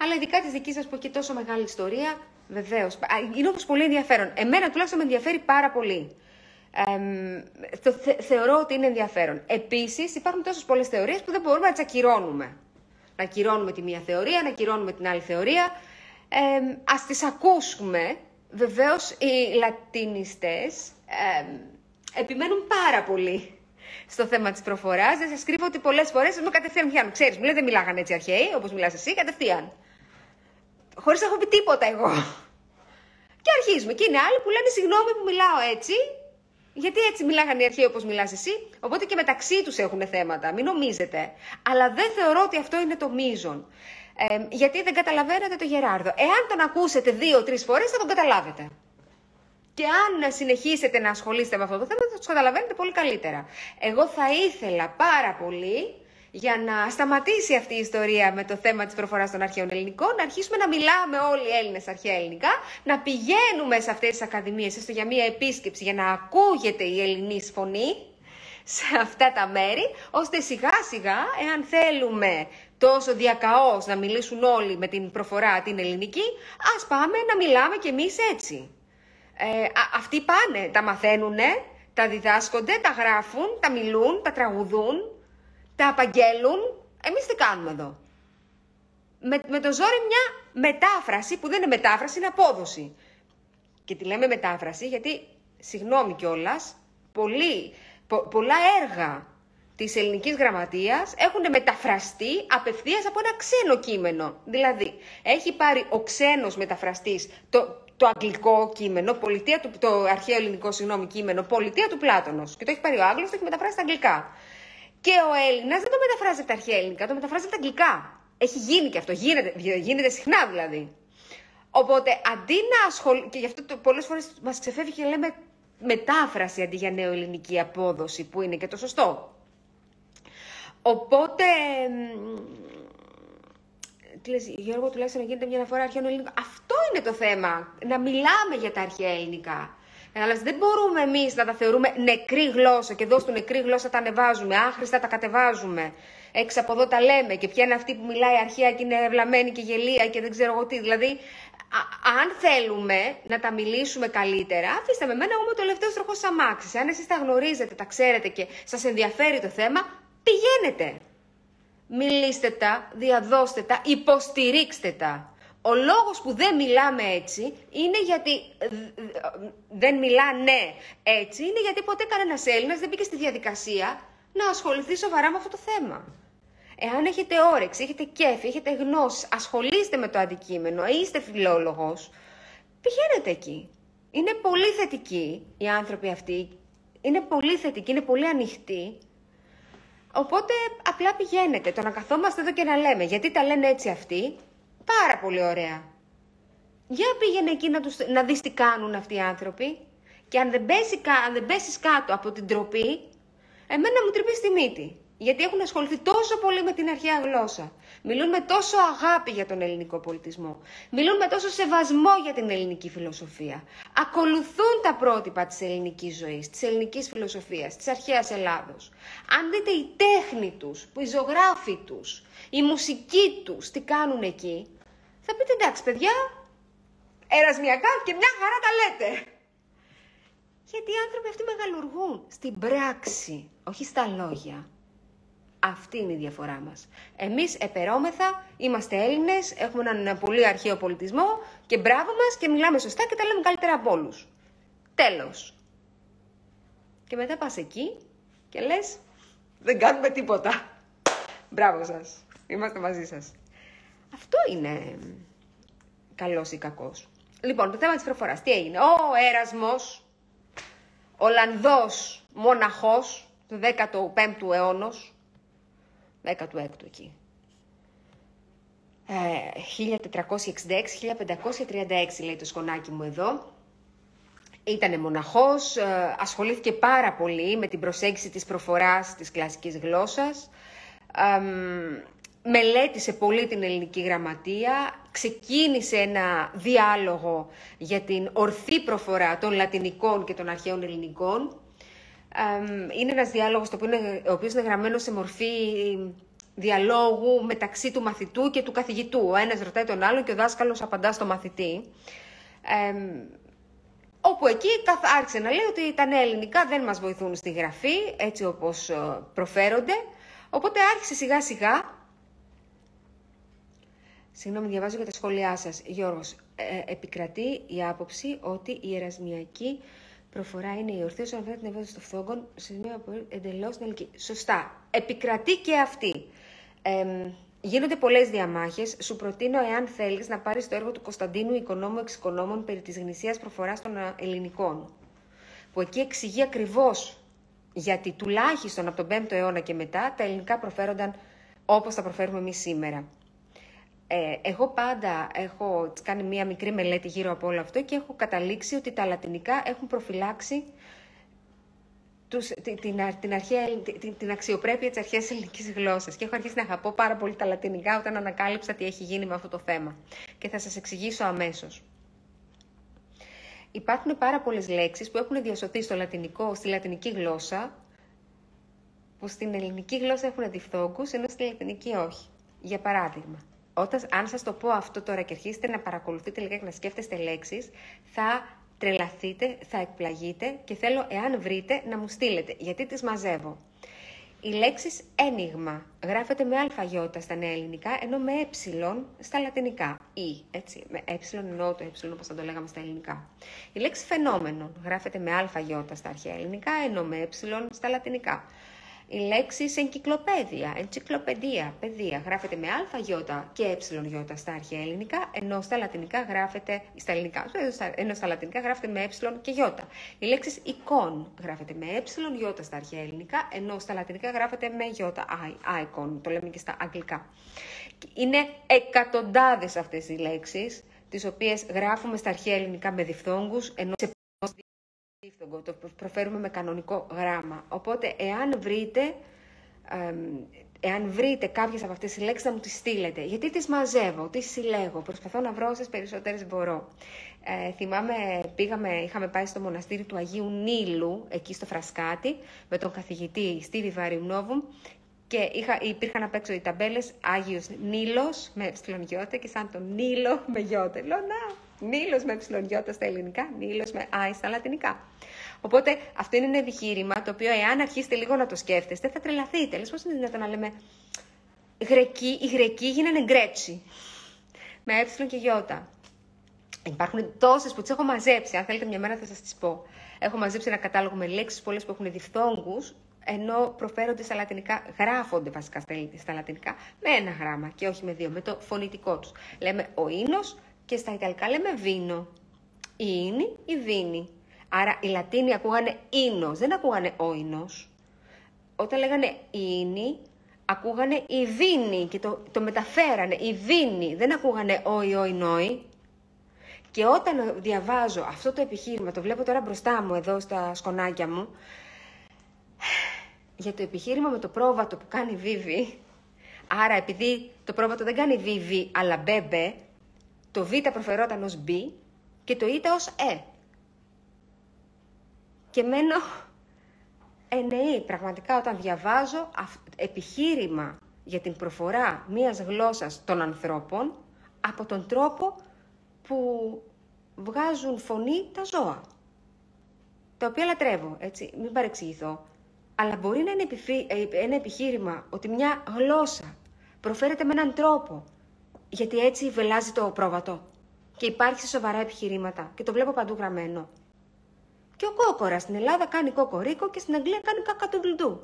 Αλλά ειδικά της δικής σας που έχει τόσο μεγάλη ιστορία, βεβαίως. Είναι όπως πολύ ενδιαφέρον. Εμένα τουλάχιστον με ενδιαφέρει πάρα πολύ το θεωρώ ότι είναι ενδιαφέρον. Επίσης, υπάρχουν τόσες πολλές θεωρίες που δεν μπορούμε να τις ακυρώνουμε. Να ακυρώνουμε τη μία θεωρία, να ακυρώνουμε την άλλη θεωρία. Ε, Α τις ακούσουμε. Βεβαίως, οι λατινιστές επιμένουν πάρα πολύ στο θέμα της προφοράς. Δεν σας κρύβω ότι πολλές φορές με κατευθείαν πιάνουν. Ξέρεις, μου λέει δεν μιλάγανε έτσι αρχαίοι, όπως μιλάς εσύ, κατευθείαν. Χωρίς να έχω πει τίποτα εγώ. Και αρχίζουμε. Και είναι άλλοι που λένε συγγνώμη που μιλάω έτσι, γιατί έτσι μιλάγανε οι αρχαίοι όπως μιλάς εσύ, οπότε και μεταξύ τους έχουν θέματα. Μην νομίζετε. Αλλά δεν θεωρώ ότι αυτό είναι το μείζον. Ε, γιατί δεν καταλαβαίνετε το Γεράρδο. Εάν τον ακούσετε δύο-τρεις φορές, θα τον καταλάβετε. Και αν συνεχίσετε να ασχολείστε με αυτό το θέμα, θα τους καταλαβαίνετε πολύ καλύτερα. Εγώ θα ήθελα πάρα πολύ για να σταματήσει αυτή η ιστορία με το θέμα της προφοράς των αρχαίων ελληνικών, να αρχίσουμε να μιλάμε όλοι οι Έλληνες αρχαία ελληνικά, να πηγαίνουμε σε αυτές τις ακαδημίες, έστω για μία επίσκεψη, για να ακούγεται η ελληνική φωνή σε αυτά τα μέρη, ώστε σιγά σιγά, εάν θέλουμε τόσο διακαώς να μιλήσουν όλοι με την προφορά την ελληνική, ας πάμε να μιλάμε κι εμείς έτσι. Ε, αυτοί πάνε, τα μαθαίνουνε, τα διδάσκονται, τα γράφουν, τα μιλούν, τα τραγουδούν, τα απαγγέλουν, εμείς τι κάνουμε εδώ; Με, με το ζόρι μια μετάφραση, που δεν είναι μετάφραση, είναι απόδοση. Και τη λέμε μετάφραση γιατί, συγγνώμη κιόλας, πολλά έργα της ελληνικής γραμματείας έχουν μεταφραστεί απευθείας από ένα ξένο κείμενο. Δηλαδή, έχει πάρει ο ξένος μεταφραστής το, το αγγλικό κείμενο, πολιτεία του, το αρχαίο ελληνικό συγγνώμη, κείμενο, πολιτεία του Πλάτωνος. Και το έχει πάρει ο Άγγλος, το έχει μεταφράσει στα αγγλικά. Και ο Έλληνας δεν το μεταφράζει από τα αρχαία ελληνικά, το μεταφράζει από τα αγγλικά. Έχει γίνει και αυτό. Γίνεται, γίνεται συχνά δηλαδή. Οπότε αντί να ασχολεί. και γι' αυτό πολλές φορές μας ξεφεύγει και λέμε μετάφραση αντί για νεοελληνική απόδοση, που είναι και το σωστό. Οπότε. Τι λες, Γιώργο, τουλάχιστον να γίνεται μια αναφορά αρχαίων ελληνικών. Αυτό είναι το θέμα. Να μιλάμε για τα αρχαία ελληνικά. Αλλά δεν μπορούμε εμείς να τα θεωρούμε νεκρή γλώσσα και εδώ στο νεκρή γλώσσα τα ανεβάζουμε, άχρηστα τα κατεβάζουμε. Έξω από εδώ τα λέμε και ποια είναι αυτή που μιλάει αρχαία και είναι ευλαμμένη και γελία και δεν ξέρω εγώ τι. Δηλαδή, αν θέλουμε να τα μιλήσουμε καλύτερα, αφήστε με μένα, είμαι το τελευταίο τροχό αμάξι. Αν εσείς τα γνωρίζετε, τα ξέρετε και σας ενδιαφέρει το θέμα, πηγαίνετε. Μιλήστε τα, διαδώστε τα, υποστηρίξτε τα. Ο λόγος που δεν μιλάμε έτσι είναι γιατί δεν μιλάνε έτσι, είναι γιατί ποτέ κανένας Έλληνας δεν μπήκε στη διαδικασία να ασχοληθεί σοβαρά με αυτό το θέμα. Εάν έχετε όρεξη, έχετε κέφι, έχετε γνώση, ασχολείστε με το αντικείμενο, είστε φιλόλογος, πηγαίνετε εκεί. Είναι πολύ θετικοί οι άνθρωποι αυτοί, είναι πολύ θετικοί, είναι πολύ ανοιχτοί. Οπότε απλά πηγαίνετε. Το να καθόμαστε εδώ και να λέμε γιατί τα λένε έτσι αυτοί, Πάρα πολύ ωραία. Για πήγαινε εκεί να, τους, να δεις τι κάνουν αυτοί οι άνθρωποι. Και αν δεν, πέσει, αν δεν πέσεις κάτω από την τροπή, εμένα μου τρυπεί στη μύτη. Γιατί έχουν ασχοληθεί τόσο πολύ με την αρχαία γλώσσα. Μιλούν με τόσο αγάπη για τον ελληνικό πολιτισμό. Μιλούν με τόσο σεβασμό για την ελληνική φιλοσοφία. Ακολουθούν τα πρότυπα της ελληνικής ζωής, της ελληνικής φιλοσοφίας, της αρχαίας Ελλάδος. Αν δείτε η τέχνη τους, η ζωγράφη τους, η μουσική τους, τι κάνουν εκεί, θα πείτε εντάξει παιδιά, ερασμιακά και μια χαρά τα λέτε. Γιατί οι άνθρωποι αυτοί μεγαλουργούν στην πράξη, όχι στα λόγια. Αυτή είναι η διαφορά μας. Εμείς επερώμεθα, είμαστε Έλληνες, έχουμε έναν πολύ αρχαίο πολιτισμό και μπράβο μας και μιλάμε σωστά και τα λέμε καλύτερα από όλους. Τέλος. Και μετά πας εκεί και λες, δεν κάνουμε τίποτα. Μπράβο σας. Είμαστε μαζί σας. Αυτό είναι καλός ή κακός. Λοιπόν, το θέμα της προφοράς. Τι έγινε; Ο Έρασμος, Ολλανδός μοναχός του 15ου αιώνος, 16ου εκεί, 1466-1536 λέει το σκονάκι μου εδώ, ήταν μοναχός, ε, ασχολήθηκε πάρα πολύ με την προσέγγιση της προφοράς της κλασικής γλώσσας, μελέτησε πολύ την ελληνική γραμματεία, ξεκίνησε ένα διάλογο για την ορθή προφορά των λατινικών και των αρχαίων ελληνικών. Είναι ένας διάλογος ο οποίος είναι γραμμένος σε μορφή διαλόγου μεταξύ του μαθητού και του καθηγητού. Ο ένας ρωτάει τον άλλον και ο δάσκαλος απαντά στο μαθητή. όπου εκεί άρχισε να λέει ότι τα νέα ελληνικά δεν μας βοηθούν στη γραφή, έτσι όπως ε, προφέρονται. Οπότε άρχισε σιγά σιγά Συγγνώμη, διαβάζω για τα σχόλιά σας. Γιώργος, ε, επικρατεί η άποψη ότι η ερασμιακή προφορά είναι η ορθή όσον αφορά την ευαίσθηση των φθόγκων σε σημείο εντελώς την ελληνική. Σωστά. Επικρατεί και αυτή. Ε, γίνονται πολλές διαμάχες. Σου προτείνω, εάν θέλεις, να πάρεις το έργο του Κωνσταντίνου Οικονόμου Εξοικονόμων περί της γνησίας προφοράς των ε, ελληνικών. Που εκεί εξηγεί ακριβώς γιατί τουλάχιστον από τον 5ο αιώνα και μετά τα ελληνικά προφέρονταν όπως τα προφέρουμε εμείς σήμερα. Ε, εγώ πάντα έχω κάνει μία μικρή μελέτη γύρω από όλο αυτό και έχω καταλήξει ότι τα λατινικά έχουν προφυλάξει τους, την, την, αρχαία, την, την αξιοπρέπεια της αρχαίας ελληνικής γλώσσας και έχω αρχίσει να αγαπώ πάρα πολύ τα λατινικά όταν ανακάλυψα τι έχει γίνει με αυτό το θέμα και θα σας εξηγήσω αμέσως. Υπάρχουν πάρα πολλές λέξεις που έχουν διασωθεί στο λατινικό, στη λατινική γλώσσα που στην ελληνική γλώσσα έχουν διφθόγκους ενώ στη λατινική όχι. Για παράδειγμα, όταν, αν σας το πω αυτό τώρα και αρχίσετε να παρακολουθείτε λίγα και να σκέφτεστε λέξεις, θα τρελαθείτε, θα εκπλαγείτε και θέλω, εάν βρείτε, να μου στείλετε, γιατί τις μαζεύω. Η λέξη ένιγμα γράφεται με αλφαγιώτα στα νέα ελληνικά, ενώ με ε στα λατινικά. Ή, έτσι, με ε εννοώ το ε όπως θα το λέγαμε στα ελληνικά. Η λέξη φαινόμενο γράφεται με αλφαγιώτα στα αρχαία ελληνικά, ενώ με ε στα λατινικά. Η λέξη εγκυκλοπαίδεια, εντσικλοπαιδεία, παιδεία, γράφεται με α, γιώτα και ε, στα αρχαία ελληνικά, ενώ στα λατινικά γράφεται, στα ελληνικά, ενώ στα λατινικά γράφεται με ε και γιώτα. Η λέξη εικόν γράφεται με ε, γιώτα στα αρχαία ελληνικά, ενώ στα λατινικά γράφεται με γιώτα, icon, το λέμε και στα αγγλικά. Είναι εκατοντάδες αυτές οι λέξεις, τις οποίες γράφουμε στα αρχαία ελληνικά με διφθόγκους, ενώ σε το προφέρουμε με κανονικό γράμμα. Οπότε, εάν βρείτε, εάν βρείτε κάποιες από αυτές τις λέξεις, να μου τις στείλετε. Γιατί τις μαζεύω, τις συλλέγω, προσπαθώ να βρω όσες περισσότερες μπορώ. Ε, θυμάμαι, πήγαμε, είχαμε πάει στο μοναστήρι του Αγίου Νίλου, εκεί στο Φρασκάτι, με τον καθηγητή Στίβι Βαριουνόβου και είχα, υπήρχαν απ' έξω οι ταμπέλες Άγιος Νίλος με ε και σαν τον Νίλο με γιώτε. Λέω, να, Νίλος με ε στα ελληνικά, Νίλος με άι στα λατινικά. Οπότε αυτό είναι ένα επιχείρημα το οποίο εάν αρχίσετε λίγο να το σκέφτεστε θα τρελαθείτε. Λες πώς είναι δυνατόν να λέμε Γρεκοί, οι Γρεκοί γίνανε Γκρέτσι με ε και γιώτα. Υπάρχουν τόσες που τις έχω μαζέψει. Αν θέλετε, μια μέρα θα σας τις πω. Έχω μαζέψει ένα κατάλογο με λέξεις πολλές που έχουν διφθόγκους, ενώ προφέρονται στα λατινικά, γράφονται βασικά στα λατινικά με ένα γράμμα και όχι με δύο, με το φωνητικό τους. Λέμε ο ίνος και στα Ιταλικά λέμε βίνο. Η ίνη, η βίνη. Άρα οι Λατίνοι ακούγανε ίνος, δεν ακούγανε όινος. Όταν λέγανε ίνη, ακούγανε η βίνη και το, το μεταφέρανε, η βίνη, δεν ακούγανε όι, όι, νόι. Και όταν διαβάζω αυτό το επιχείρημα, το βλέπω τώρα μπροστά μου εδώ στα σκονάκια μου, για το επιχείρημα με το πρόβατο που κάνει βίβι, άρα επειδή το πρόβατο δεν κάνει βίβι αλλά μπέμπε, το β προφερόταν ως β και το ι ως ε. Και μένω εννοεί πραγματικά όταν διαβάζω επιχείρημα για την προφορά μίας γλώσσας των ανθρώπων από τον τρόπο που βγάζουν φωνή τα ζώα. τα οποία λατρεύω, έτσι, μην παρεξηγηθώ. Αλλά μπορεί να είναι ε, ένα επιχείρημα ότι μια γλώσσα προφέρεται με έναν τρόπο, γιατί έτσι βελάζει το πρόβατο. Και υπάρχει σε σοβαρά επιχειρήματα και το βλέπω παντού γραμμένο. Και ο κόκορας στην Ελλάδα κάνει κοκορίκο και στην Αγγλία κάνει κακατογλουτού.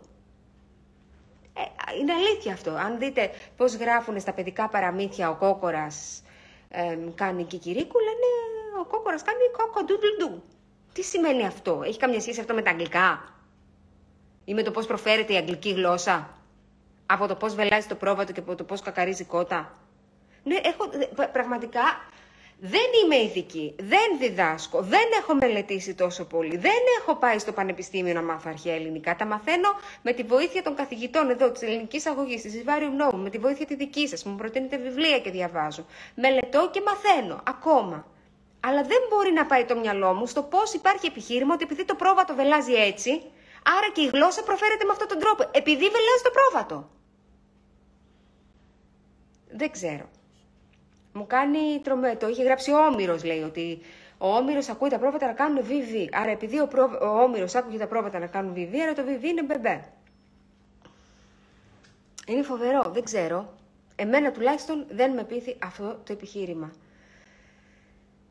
Ε, είναι αλήθεια αυτό. Αν δείτε πώς γράφουν στα παιδικά παραμύθια ο κόκορας ε, κάνει κικυρίκου, λένε ο κόκορας κάνει κοκοντούγλουτού. Τι σημαίνει αυτό, έχει καμιά σχέση αυτό με τα αγγλικά; Ή με το πώς προφέρεται η αγγλική γλώσσα, από το πώς βελάζει το πρόβατο και από το πώς κακαρίζει κότα; Ναι, έχω, πραγματικά δεν είμαι ειδική, δεν διδάσκω, δεν έχω μελετήσει τόσο πολύ, δεν έχω πάει στο πανεπιστήμιο να μάθω αρχαία ελληνικά. Τα μαθαίνω με τη βοήθεια των καθηγητών εδώ της ελληνικής αγωγής, της Ιβάριου Νόμου, με τη βοήθεια τη δική σας. Μου προτείνετε βιβλία και διαβάζω. Μελετώ και μαθαίνω ακόμα. Αλλά δεν μπορεί να πάει το μυαλό μου στο πώς υπάρχει επιχείρημα ότι επειδή το πρόβατο βελάζει έτσι, άρα και η γλώσσα προφέρεται με αυτόν τον τρόπο. Επειδή βελάζει το πρόβατο. Δεν ξέρω. Μου κάνει τρομερό. Το είχε γράψει ο Όμηρος, λέει ότι ο Όμηρος ακούει τα πρόβατα να κάνουν VV. Άρα, επειδή ο, προ... ο Όμηρος άκουγε τα πρόβατα να κάνουν VV, άρα το VV είναι μπεμπέ. Είναι φοβερό, δεν ξέρω. Εμένα τουλάχιστον δεν με πείθει αυτό το επιχείρημα.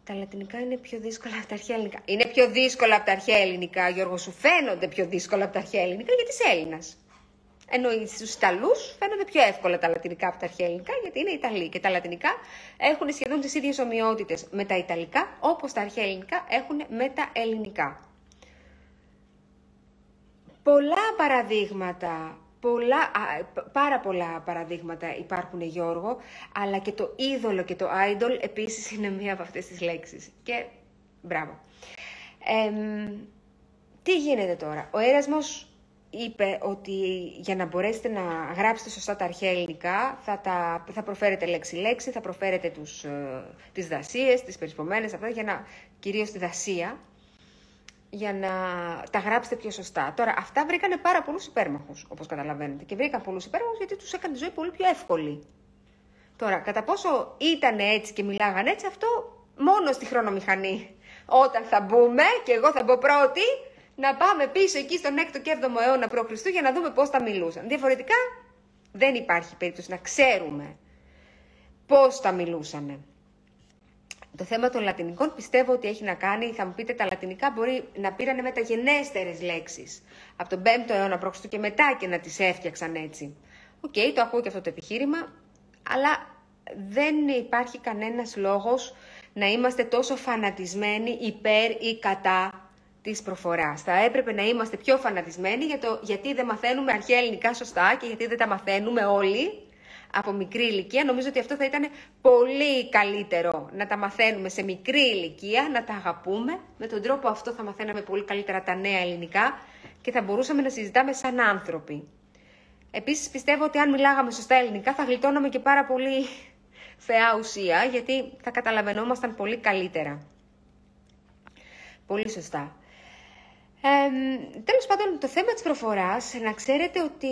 Τα λατινικά είναι πιο δύσκολα από τα αρχαία ελληνικά. Είναι πιο δύσκολα από τα αρχαία ελληνικά, Γιώργο, σου φαίνονται πιο δύσκολα από τα αρχαία ελληνικά γιατί είσαι Έλληνας. Ενώ στους Ιταλούς φαίνονται πιο εύκολα τα λατινικά από τα αρχαία ελληνικά, γιατί είναι Ιταλοί. Και τα λατινικά έχουν σχεδόν τις ίδιες ομοιότητες με τα Ιταλικά, όπως τα αρχαία ελληνικά έχουν με τα ελληνικά. Πολλά παραδείγματα, πολλά, πάρα πολλά παραδείγματα υπάρχουν, Γιώργο, αλλά και το είδωλο και το idol επίσης είναι μία από αυτές τις λέξεις. Και μπράβο. τι γίνεται τώρα; Ο Έρασμος είπε ότι για να μπορέσετε να γράψετε σωστά τα αρχαία ελληνικά θα, τα, θα προφέρετε λέξη-λέξη, θα προφέρετε τους, ε, τις δασίες, τις περισπομένες, αυτά, για να, κυρίως τη δασία, για να τα γράψετε πιο σωστά. Τώρα, αυτά βρήκανε πάρα πολλούς υπέρμαχους, όπως καταλαβαίνετε, και βρήκαν πολλούς υπέρμαχους γιατί τους έκανε τη ζωή πολύ πιο εύκολη. Τώρα, κατά πόσο ήταν έτσι και μιλάγαν έτσι, αυτό μόνο στη χρονομηχανή. Όταν θα μπούμε, και εγώ θα μπω πρώτη, να πάμε πίσω εκεί στον 6ο και 7ο αιώνα π.Χ. για να δούμε πώς τα μιλούσαν. Διαφορετικά δεν υπάρχει περίπτωση να ξέρουμε πώς τα μιλούσαν. Το θέμα των λατινικών πιστεύω ότι έχει να κάνει, θα μου πείτε τα λατινικά μπορεί να πήρανε μεταγενέστερες λέξεις από τον 5ο αιώνα π.Χ. και μετά και να τις έφτιαξαν έτσι. Οκ, το ακούω και αυτό το επιχείρημα, αλλά δεν υπάρχει κανένας λόγος να είμαστε τόσο φανατισμένοι υπέρ ή κατά της προφοράς. Θα έπρεπε να είμαστε πιο φανατισμένοι για το γιατί δεν μαθαίνουμε αρχαία ελληνικά σωστά και γιατί δεν τα μαθαίνουμε όλοι από μικρή ηλικία. Νομίζω ότι αυτό θα ήταν πολύ καλύτερο να τα μαθαίνουμε σε μικρή ηλικία, να τα αγαπούμε. Με τον τρόπο αυτό θα μαθαίναμε πολύ καλύτερα τα νέα ελληνικά και θα μπορούσαμε να συζητάμε σαν άνθρωποι. Επίσης πιστεύω ότι αν μιλάγαμε σωστά ελληνικά θα γλιτώναμε και πάρα πολύ θεά ουσία, γιατί θα καταλαβαίνόμασταν πολύ καλύτερα. Πολύ σωστά. Ε, τέλος πάντων, το θέμα της προφοράς, να ξέρετε ότι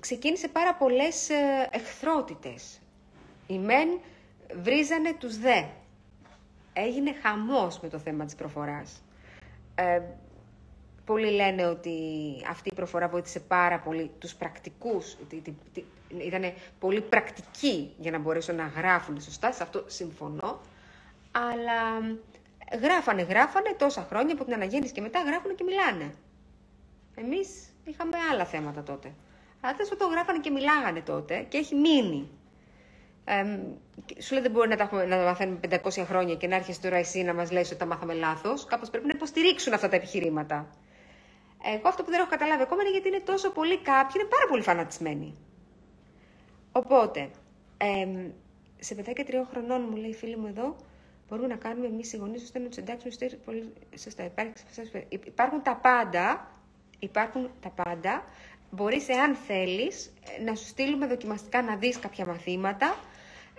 ξεκίνησε πάρα πολλές ε, εχθρότητες. Οι μεν βρίζανε τους δε. Έγινε χαμός με το θέμα της προφοράς. Ε, πολλοί λένε ότι αυτή η προφορά βοήθησε πάρα πολύ τους πρακτικούς, ήταν πολύ πρακτική για να μπορέσουν να γράφουν σωστά, σε αυτό συμφωνώ, αλλά Γράφανε, γράφανε τόσα χρόνια από την αναγέννηση και μετά γράφουν και μιλάνε. Εμείς είχαμε άλλα θέματα τότε. Αλλά τέλο το γράφανε και μιλάγανε τότε και έχει μείνει. Ε, σου λέει δεν μπορεί να τα, έχουμε, να τα μαθαίνουμε 500 χρόνια και να έρχεσαι τώρα εσύ να μας λες ότι τα μάθαμε λάθος. Κάπως πρέπει να υποστηρίξουν αυτά τα επιχειρήματα. Εγώ αυτό που δεν έχω καταλάβει ακόμα είναι γιατί είναι τόσο πολύ κάποιοι, είναι πάρα πολύ φανατισμένοι. Οπότε, ε, σε παιδάκια τριών χρονών μου λέει η φίλη μου εδώ, μπορούμε να κάνουμε εμείς οι γονείς ώστε να τους εντάξουμε πολύ σωστά. Υπάρχουν τα πάντα. Υπάρχουν τα πάντα. Μπορείς, εάν θέλεις, να σου στείλουμε δοκιμαστικά να δεις κάποια μαθήματα.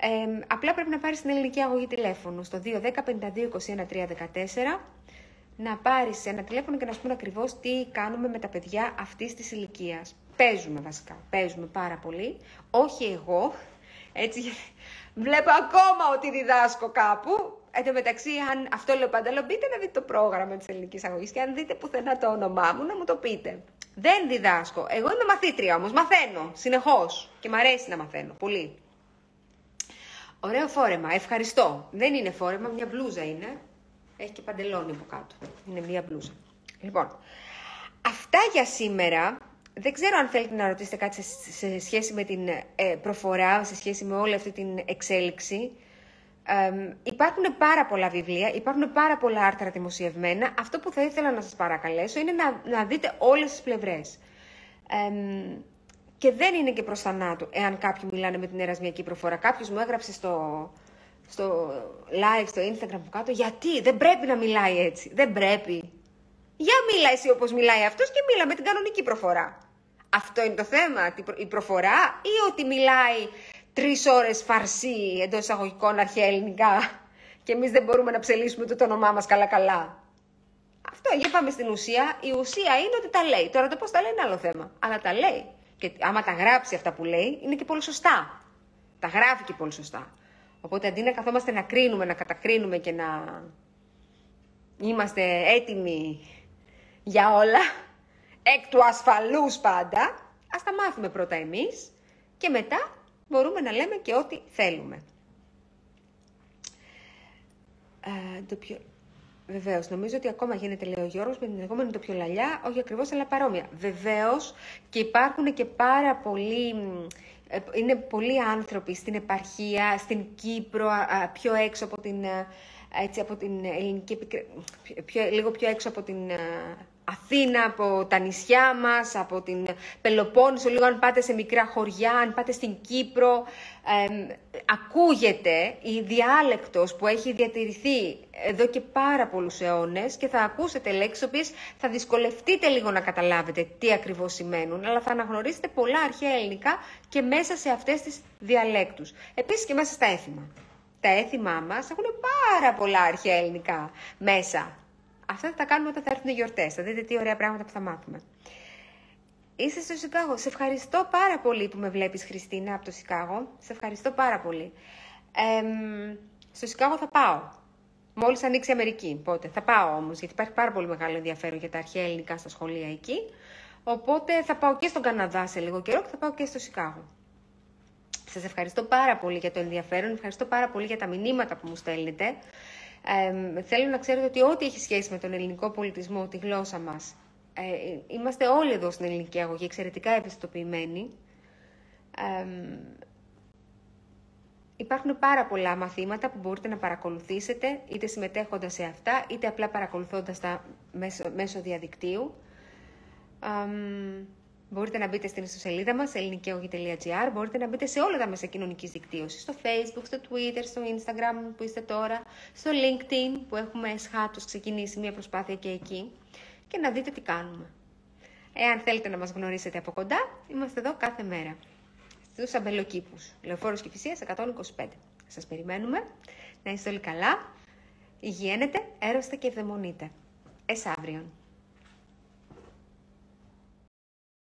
Ε, απλά πρέπει να πάρεις την ελληνική αγωγή τηλέφωνο στο 210 52 21 314 να πάρεις ένα τηλέφωνο και να σου πούνε ακριβώς τι κάνουμε με τα παιδιά αυτής της ηλικίας. Παίζουμε βασικά. Παίζουμε πάρα πολύ. Όχι εγώ. Έτσι, βλέπω ακόμα ότι διδάσκω κάπου. Εν τω μεταξύ, αν αυτό λέω πάντα, λέω μπείτε να δείτε το πρόγραμμα της ελληνικής αγωγής και αν δείτε πουθενά το όνομά μου, να μου το πείτε. Δεν διδάσκω. Εγώ είμαι μαθήτρια όμως. Μαθαίνω συνεχώς. Και μ' αρέσει να μαθαίνω. Πολύ. Ωραίο φόρεμα. Ευχαριστώ. Δεν είναι φόρεμα, μια μπλούζα είναι. Έχει και παντελόνι από κάτω. Είναι μια μπλούζα. Λοιπόν, αυτά για σήμερα. Δεν ξέρω αν θέλετε να ρωτήσετε κάτι σε, σχέση με την ε, προφορά, σε σχέση με όλη αυτή την εξέλιξη. Ε, υπάρχουν πάρα πολλά βιβλία, υπάρχουν πάρα πολλά άρθρα δημοσιευμένα. Αυτό που θα ήθελα να σας παρακαλέσω είναι να, να δείτε όλες τις πλευρές. Ε, και δεν είναι και προς θανάτου, εάν κάποιοι μιλάνε με την ερασμιακή προφορά. Κάποιος μου έγραψε στο, στο live, στο Instagram που κάτω, γιατί δεν πρέπει να μιλάει έτσι. Δεν πρέπει. Για μίλα εσύ όπως μιλάει αυτός και μίλα με την κανονική προφορά. Αυτό είναι το θέμα, η προφορά ή ότι μιλάει τρεις ώρες φαρσί εντός εισαγωγικών αρχαία ελληνικά και εμείς δεν μπορούμε να ψελίσουμε το, το όνομά μας καλά-καλά. Αυτό, για πάμε στην ουσία. Η ουσία είναι ότι τα λέει. Τώρα το πώς τα λέει είναι άλλο θέμα. Αλλά τα λέει. Και άμα τα γράψει αυτά που λέει, είναι και πολύ σωστά. Τα γράφει και πολύ σωστά. Οπότε αντί να καθόμαστε να κρίνουμε, να κατακρίνουμε και να είμαστε έτοιμοι για όλα, εκ του ασφαλούς πάντα, ας τα μάθουμε πρώτα εμείς και μετά μπορούμε να λέμε και ό,τι θέλουμε. Ε, το πιο... Βεβαίως, νομίζω ότι ακόμα γίνεται, λέει ο Γιώργος, με την λεγόμενη το πιο λαλιά, όχι ακριβώς, αλλά παρόμοια. Βεβαίως και υπάρχουν και πάρα πολλοί. Ε, είναι πολλοί άνθρωποι στην επαρχία, στην Κύπρο, πιο έξω από την, ε, έτσι, από την ελληνική πιο, λίγο πιο έξω από την ε, Αθήνα, από τα νησιά μας, από την Πελοπόννησο, λίγο αν πάτε σε μικρά χωριά, αν πάτε στην Κύπρο, ακούγεται η διάλεκτος που έχει διατηρηθεί εδώ και πάρα πολλούς αιώνες και θα ακούσετε λέξεις οποίες θα δυσκολευτείτε λίγο να καταλάβετε τι ακριβώς σημαίνουν, αλλά θα αναγνωρίσετε πολλά αρχαία ελληνικά και μέσα σε αυτές τις διαλέκτους. Επίσης και μέσα στα έθιμα. Τα έθιμά μας έχουν πάρα πολλά αρχαία ελληνικά μέσα. Αυτά θα τα κάνουμε όταν θα έρθουν οι γιορτές. Θα δείτε τι ωραία πράγματα που θα μάθουμε. Είσαι στο Σικάγο. Σε ευχαριστώ πάρα πολύ που με βλέπεις, Χριστίνα, από το Σικάγο. Σε ευχαριστώ πάρα πολύ. Ε, στο Σικάγο θα πάω. Μόλις ανοίξει η Αμερική. Πότε. Θα πάω όμως, γιατί υπάρχει πάρα πολύ μεγάλο ενδιαφέρον για τα αρχαία ελληνικά στα σχολεία εκεί. Οπότε θα πάω και στον Καναδά σε λίγο καιρό και θα πάω και στο Σικάγο. Σας ευχαριστώ πάρα πολύ για το ενδιαφέρον, ευχαριστώ πάρα πολύ για τα μηνύματα που μου στέλνετε. Ε, θέλω να ξέρετε ότι ό,τι έχει σχέση με τον ελληνικό πολιτισμό, τη γλώσσα μας, ε, είμαστε όλοι εδώ στην ελληνική αγωγή εξαιρετικά ευαισθητοποιημένοι. Ε, υπάρχουν πάρα πολλά μαθήματα που μπορείτε να παρακολουθήσετε, είτε συμμετέχοντας σε αυτά, είτε απλά παρακολουθώντας τα μέσω, μέσω διαδικτύου. Μπορείτε να μπείτε στην ιστοσελίδα μας, ελληνικαιογη.gr, μπορείτε να μπείτε σε όλα τα μέσα κοινωνικής δικτύωσης, στο facebook, στο twitter, στο instagram που είστε τώρα, στο linkedin που έχουμε εσχάτως ξεκινήσει μια προσπάθεια και εκεί και να δείτε τι κάνουμε. Εάν θέλετε να μας γνωρίσετε από κοντά, είμαστε εδώ κάθε μέρα. Στους αμπελοκήπους, Λεωφόρος και Φυσίας 125. Σας περιμένουμε, να είστε όλοι καλά, υγιένετε, έρωστε και ευδαιμονείτε. Εσάβριον.